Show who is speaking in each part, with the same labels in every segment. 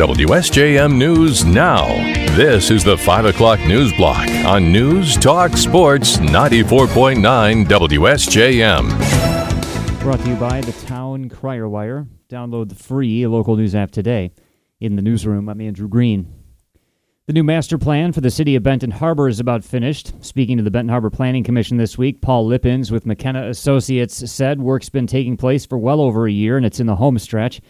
Speaker 1: WSJM News Now. This is the 5 o'clock news block on News Talk Sports 94.9 WSJM.
Speaker 2: Brought to you by the Town Crier Wire. Download the free local news app today. In the newsroom, I'm Andrew Green. The new master plan for the city of Benton Harbor is about finished. Speaking to the Benton Harbor Planning Commission this week, Paul Lippens with McKenna Associates said work's been taking place for well over a year and it's in the home stretch.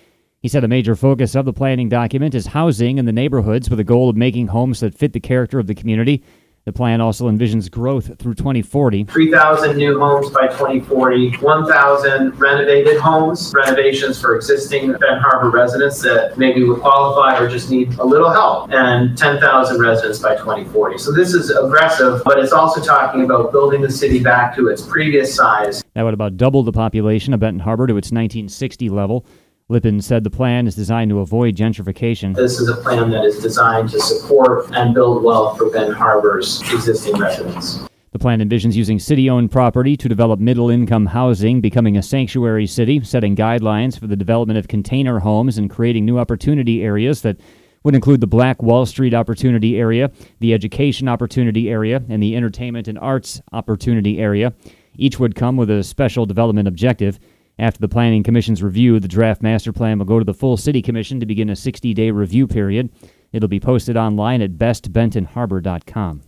Speaker 2: He said a major focus of the planning document is housing in the neighborhoods with a goal of making homes that fit the character of the community. The plan also envisions growth through 2040.
Speaker 3: 3,000 new homes by 2040, 1,000 renovated homes, renovations for existing Ben Harbor residents that maybe would qualify or just need a little help, and 10,000 residents by 2040. So this is aggressive, but it's also talking about building the city back to its previous size.
Speaker 2: That would about double the population of Benton Harbor to its 1960 level. Lippens said the plan is designed to avoid gentrification.
Speaker 3: This is a plan that is designed to support and build wealth for Ben Harbor's existing residents.
Speaker 2: The plan envisions using city owned property to develop middle income housing, becoming a sanctuary city, setting guidelines for the development of container homes, and creating new opportunity areas that would include the Black Wall Street Opportunity Area, the Education Opportunity Area, and the Entertainment and Arts Opportunity Area. Each would come with a special development objective. After the Planning Commission's review, the draft master plan will go to the full City Commission to begin a 60 day review period. It'll be posted online at bestbentonharbor.com.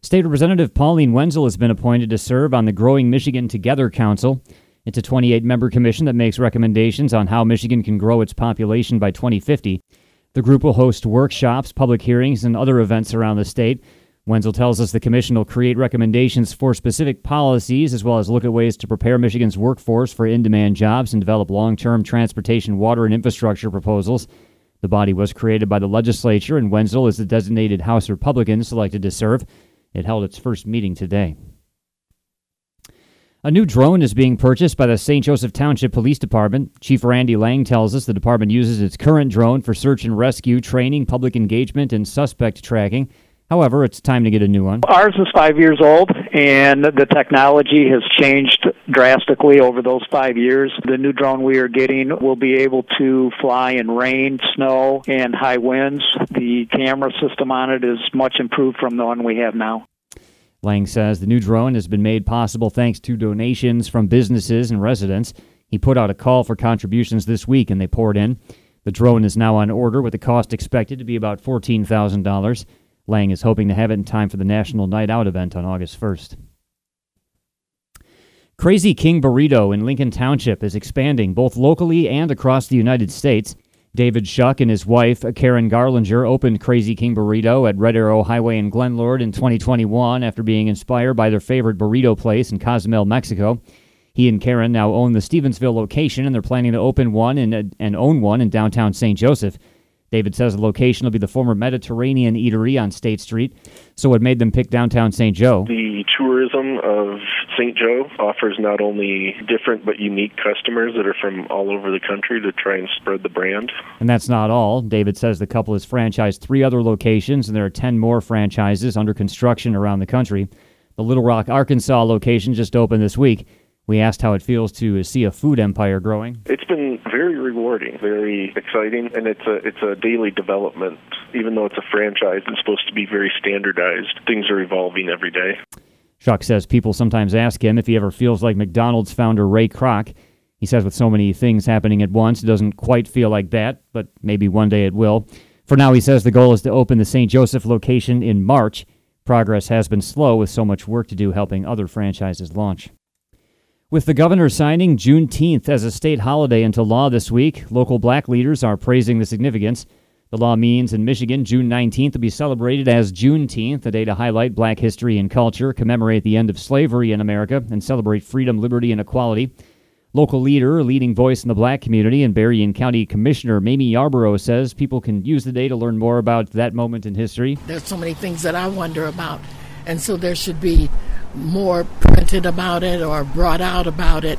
Speaker 2: State Representative Pauline Wendzel has been appointed to serve on the Growing Michigan Together Council. It's a 28 member commission that makes recommendations on how Michigan can grow its population by 2050. The group will host workshops, public hearings, and other events around the state. Wendzel tells us the commission will create recommendations for specific policies as well as look at ways to prepare Michigan's workforce for in demand jobs and develop long term transportation, water, and infrastructure proposals. The body was created by the legislature, and Wendzel is the designated House Republican selected to serve. It held its first meeting today. A new drone is being purchased by the St. Joseph Township Police Department. Chief Randy Lang tells us the department uses its current drone for search and rescue, training, public engagement, and suspect tracking. However, it's time to get a new one.
Speaker 4: Ours is five years old, and the technology has changed drastically over those five years. The new drone we are getting will be able to fly in rain, snow, and high winds. The camera system on it is much improved from the one we have now.
Speaker 2: Lang says the new drone has been made possible thanks to donations from businesses and residents. He put out a call for contributions this week, and they poured in. The drone is now on order, with the cost expected to be about $14,000. Lang is hoping to have it in time for the National Night Out event on August 1st. Crazy King Burrito in Lincoln Township is expanding both locally and across the United States. David Shuck and his wife, Karen Garlinger, opened Crazy King Burrito at Red Arrow Highway in Glenlord in 2021 after being inspired by their favorite burrito place in Cozumel, Mexico. He and Karen now own the Stevensville location, and they're planning to open one and own one in downtown St. Joseph. David says the location will be the former Mediterranean Eatery on State Street. So, what made them pick downtown St. Joe?
Speaker 5: The tourism of St. Joe offers not only different but unique customers that are from all over the country to try and spread the brand.
Speaker 2: And that's not all. David says the couple has franchised three other locations, and there are 10 more franchises under construction around the country. The Little Rock, Arkansas location just opened this week. We asked how it feels to see a food empire growing.
Speaker 5: It's been very rewarding, very exciting, and it's a it's a daily development. Even though it's a franchise, it's supposed to be very standardized. Things are evolving every day.
Speaker 2: Shuck says people sometimes ask him if he ever feels like McDonald's founder Ray Kroc. He says with so many things happening at once, it doesn't quite feel like that, but maybe one day it will. For now, he says the goal is to open the St. Joseph location in March. Progress has been slow with so much work to do helping other franchises launch. With the governor signing Juneteenth as a state holiday into law this week, local black leaders are praising the significance. The law means in Michigan, June 19th will be celebrated as Juneteenth, a day to highlight black history and culture, commemorate the end of slavery in America, and celebrate freedom, liberty, and equality. Local leader, leading voice in the black community, and Berrien County Commissioner Mamie Yarborough says people can use the day to learn more about that moment in history.
Speaker 6: There's so many things that I wonder about, and so there should be more printed about it or brought out about it.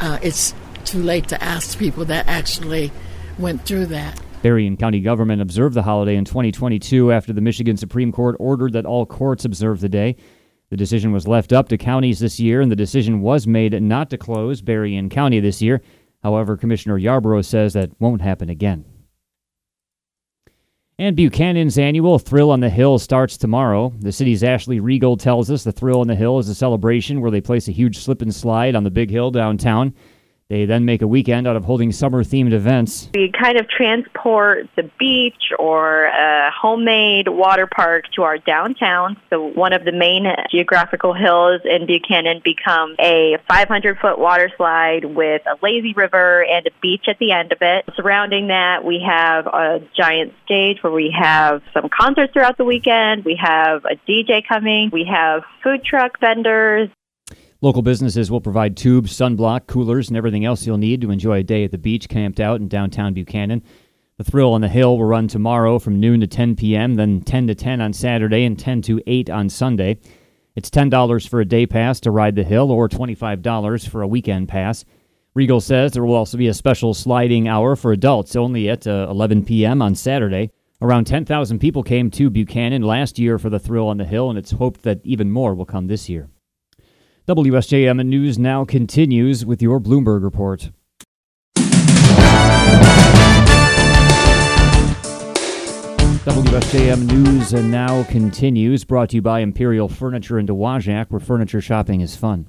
Speaker 6: Uh, it's too late to ask people that actually went through that.
Speaker 2: Berrien County government observed the holiday in 2022 after the Michigan Supreme Court ordered that all courts observe the day. The decision was left up to counties this year, and the decision was made not to close Berrien County this year. However, Commissioner Yarborough says that won't happen again. And Buchanan's annual Thrill on the Hill starts tomorrow. The city's Ashley Regal tells us the Thrill on the Hill is a celebration where they place a huge slip and slide on the big hill downtown. They then make a weekend out of holding summer themed events.
Speaker 7: We kind of transport the beach or a homemade water park to our downtown. So one of the main geographical hills in Buchanan becomes a 500 foot water slide with a lazy river and a beach at the end of it. Surrounding that, we have a giant stage where we have some concerts throughout the weekend. We have a DJ coming. We have food truck vendors.
Speaker 2: Local businesses will provide tubes, sunblock, coolers, and everything else you'll need to enjoy a day at the beach camped out in downtown Buchanan. The Thrill on the Hill will run tomorrow from noon to 10 p.m., then 10 to 10 on Saturday and 10 to 8 on Sunday. It's $10 for a day pass to ride the hill or $25 for a weekend pass. Regal says there will also be a special sliding hour for adults only at uh, 11 p.m. on Saturday. Around 10,000 people came to Buchanan last year for the Thrill on the Hill, and it's hoped that even more will come this year. WSJM News now continues with your Bloomberg report. WSJM News and now continues, brought to you by Imperial Furniture in Dowagiac, where furniture shopping is fun.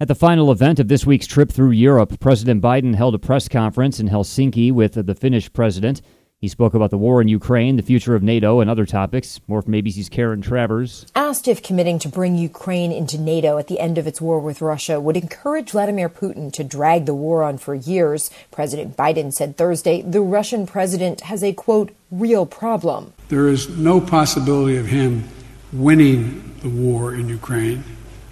Speaker 2: At the final event of this week's trip through Europe, President Biden held a press conference in Helsinki with the Finnish president. He spoke about the war in Ukraine, the future of NATO, and other topics. More from ABC's Karen Travers.
Speaker 8: Asked if committing to bring Ukraine into NATO at the end of its war with Russia would encourage Vladimir Putin to drag the war on for years, President Biden said Thursday the Russian president has a, quote, real problem.
Speaker 9: There is no possibility of him winning the war in Ukraine.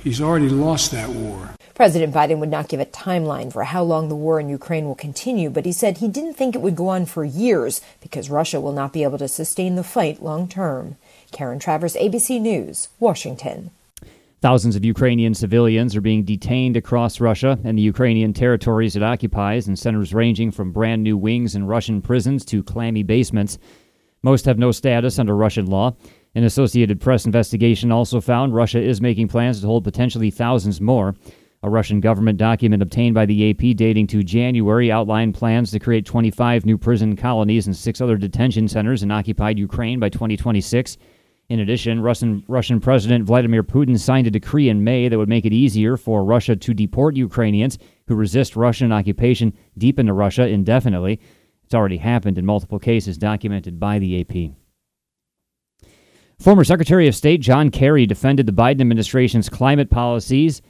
Speaker 9: He's already lost that war.
Speaker 8: President Biden would not give a timeline for how long the war in Ukraine will continue, but he said he didn't think it would go on for years because Russia will not be able to sustain the fight long term. Karen Travers, ABC News, Washington.
Speaker 2: Thousands of Ukrainian civilians are being detained across Russia and the Ukrainian territories it occupies in centers ranging from brand new wings in Russian prisons to clammy basements. Most have no status under Russian law. An Associated Press investigation also found Russia is making plans to hold potentially thousands more. A Russian government document obtained by the AP dating to January outlined plans to create 25 new prison colonies and six other detention centers in occupied Ukraine by 2026. In addition, Russian, Russian President Vladimir Putin signed a decree in May that would make it easier for Russia to deport Ukrainians who resist Russian occupation deep into Russia indefinitely. It's already happened in multiple cases documented by the AP. Former Secretary of State John Kerry defended the Biden administration's climate policies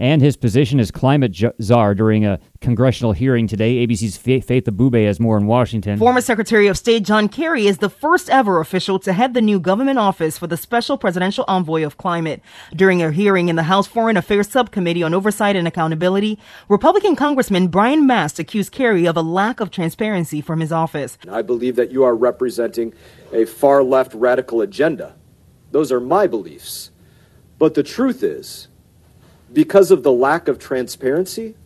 Speaker 2: and his position as climate czar during a congressional hearing today. ABC's Faith Abubey has more in Washington.
Speaker 10: Former Secretary of State John Kerry is the first ever official to head the new government office for the Special Presidential Envoy of Climate. During a hearing in the House Foreign Affairs Subcommittee on Oversight and Accountability, Republican Congressman Brian Mast accused Kerry of a lack of transparency from his office.
Speaker 11: I believe that you are representing a far left radical agenda. Those are my beliefs. But the truth is, because of the lack of transparency,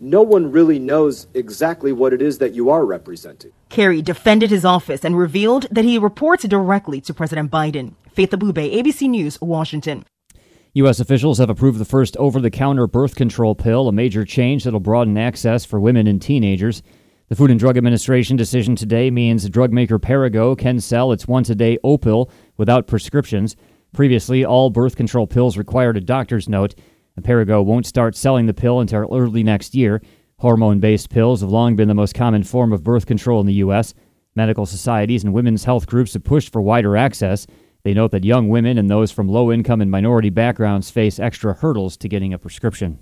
Speaker 11: no one really knows exactly what it is that you are representing.
Speaker 10: Kerry defended his office and revealed that he reports directly to President Biden. Faith Abubey, ABC News, Washington.
Speaker 2: U.S. officials have approved the first over the counter birth control pill, a major change that will broaden access for women and teenagers. The Food and Drug Administration decision today means drug maker Perrigo can sell its once a day Opill without prescriptions. Previously, all birth control pills required a doctor's note. Perrigo won't start selling the pill until early next year. Hormone based pills have long been the most common form of birth control in the U.S. Medical societies and women's health groups have pushed for wider access. They note that young women and those from low income and minority backgrounds face extra hurdles to getting a prescription.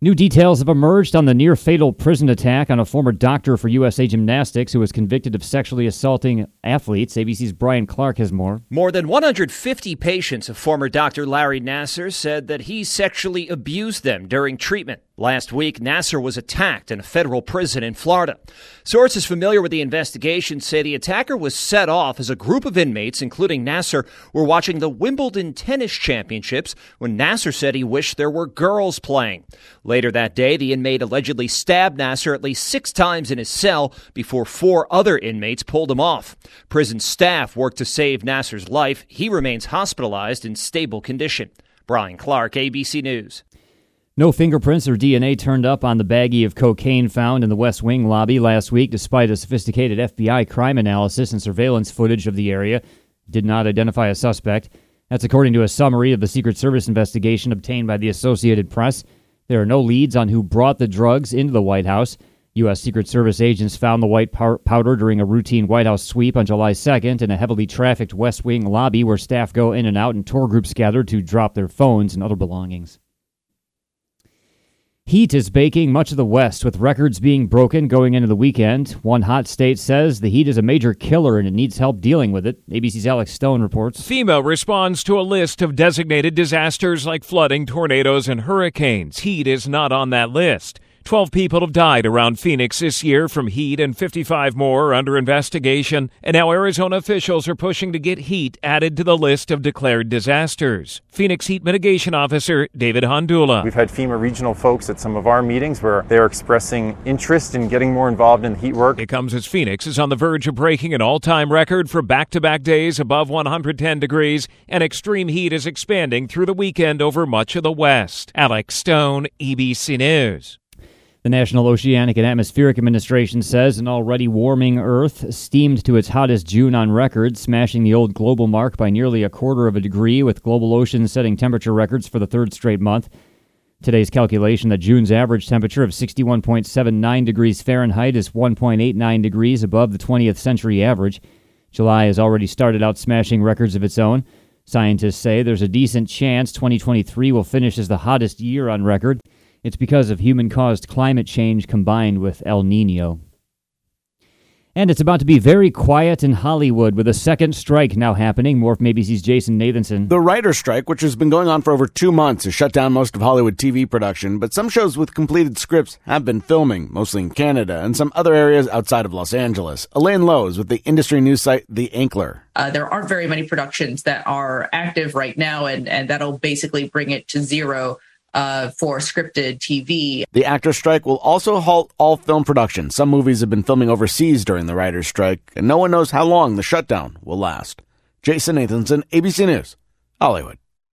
Speaker 2: New details have emerged on the near fatal prison attack on a former doctor for USA Gymnastics who was convicted of sexually assaulting athletes. ABC's Brian Clark has more.
Speaker 12: More than 150 patients of former Dr. Larry Nassar said that he sexually abused them during treatment. Last week, Nassar was attacked in a federal prison in Florida. Sources familiar with the investigation say the attacker was set off as a group of inmates, including Nassar, were watching the Wimbledon Tennis Championships when Nassar said he wished there were girls playing. Later that day, the inmate allegedly stabbed Nassar at least six times in his cell before four other inmates pulled him off. Prison staff worked to save Nassar's life. He remains hospitalized in stable condition. Brian Clark, ABC News.
Speaker 2: No fingerprints or DNA turned up on the baggie of cocaine found in the West Wing lobby last week, despite a sophisticated FBI crime analysis and surveillance footage of the area. Did not identify a suspect. That's according to a summary of the Secret Service investigation obtained by the Associated Press. There are no leads on who brought the drugs into the White House. U.S. Secret Service agents found the white powder during a routine White House sweep on July 2nd in a heavily trafficked West Wing lobby where staff go in and out and tour groups gather to drop their phones and other belongings. Heat is baking much of the West, with records being broken going into the weekend. One hot state says the heat is a major killer and it needs help dealing with it. ABC's Alex Stone reports.
Speaker 13: FEMA responds to a list of designated disasters like flooding, tornadoes, and hurricanes. Heat is not on that list. 12 people have died around Phoenix this year from heat, and 55 more are under investigation. And now Arizona officials are pushing to get heat added to the list of declared disasters. Phoenix Heat Mitigation Officer David Hondula.
Speaker 14: We've had FEMA regional folks at some of our meetings where they're expressing interest in getting more involved in the heat work.
Speaker 13: It comes as Phoenix is on the verge of breaking an all time record for back to back days above 110 degrees, and extreme heat is expanding through the weekend over much of the West. Alex Stone, ABC News.
Speaker 2: The National Oceanic and Atmospheric Administration says an already warming Earth steamed to its hottest June on record, smashing the old global mark by nearly a quarter of a degree, with global oceans setting temperature records for the third straight month. Today's calculation that June's average temperature of 61.79 degrees Fahrenheit is 1.89 degrees above the 20th century average. July has already started out smashing records of its own. Scientists say there's a decent chance 2023 will finish as the hottest year on record. It's because of human caused climate change combined with El Nino. And it's about to be very quiet in Hollywood with a second strike now happening. More from ABC's Jason Nathanson.
Speaker 15: The writer's strike, which has been going on for over two months, has shut down most of Hollywood TV production, but some shows with completed scripts have been filming, mostly in Canada and some other areas outside of Los Angeles. Elaine Low's with the industry news site The Ankler.
Speaker 16: Uh, there aren't very many productions that are active right now, and, and that'll basically bring it to zero uh, for scripted TV.
Speaker 15: The actor strike will also halt all film production. Some movies have been filming overseas during the writer's strike, and no one knows how long the shutdown will last. Jason Nathanson, ABC News, Hollywood.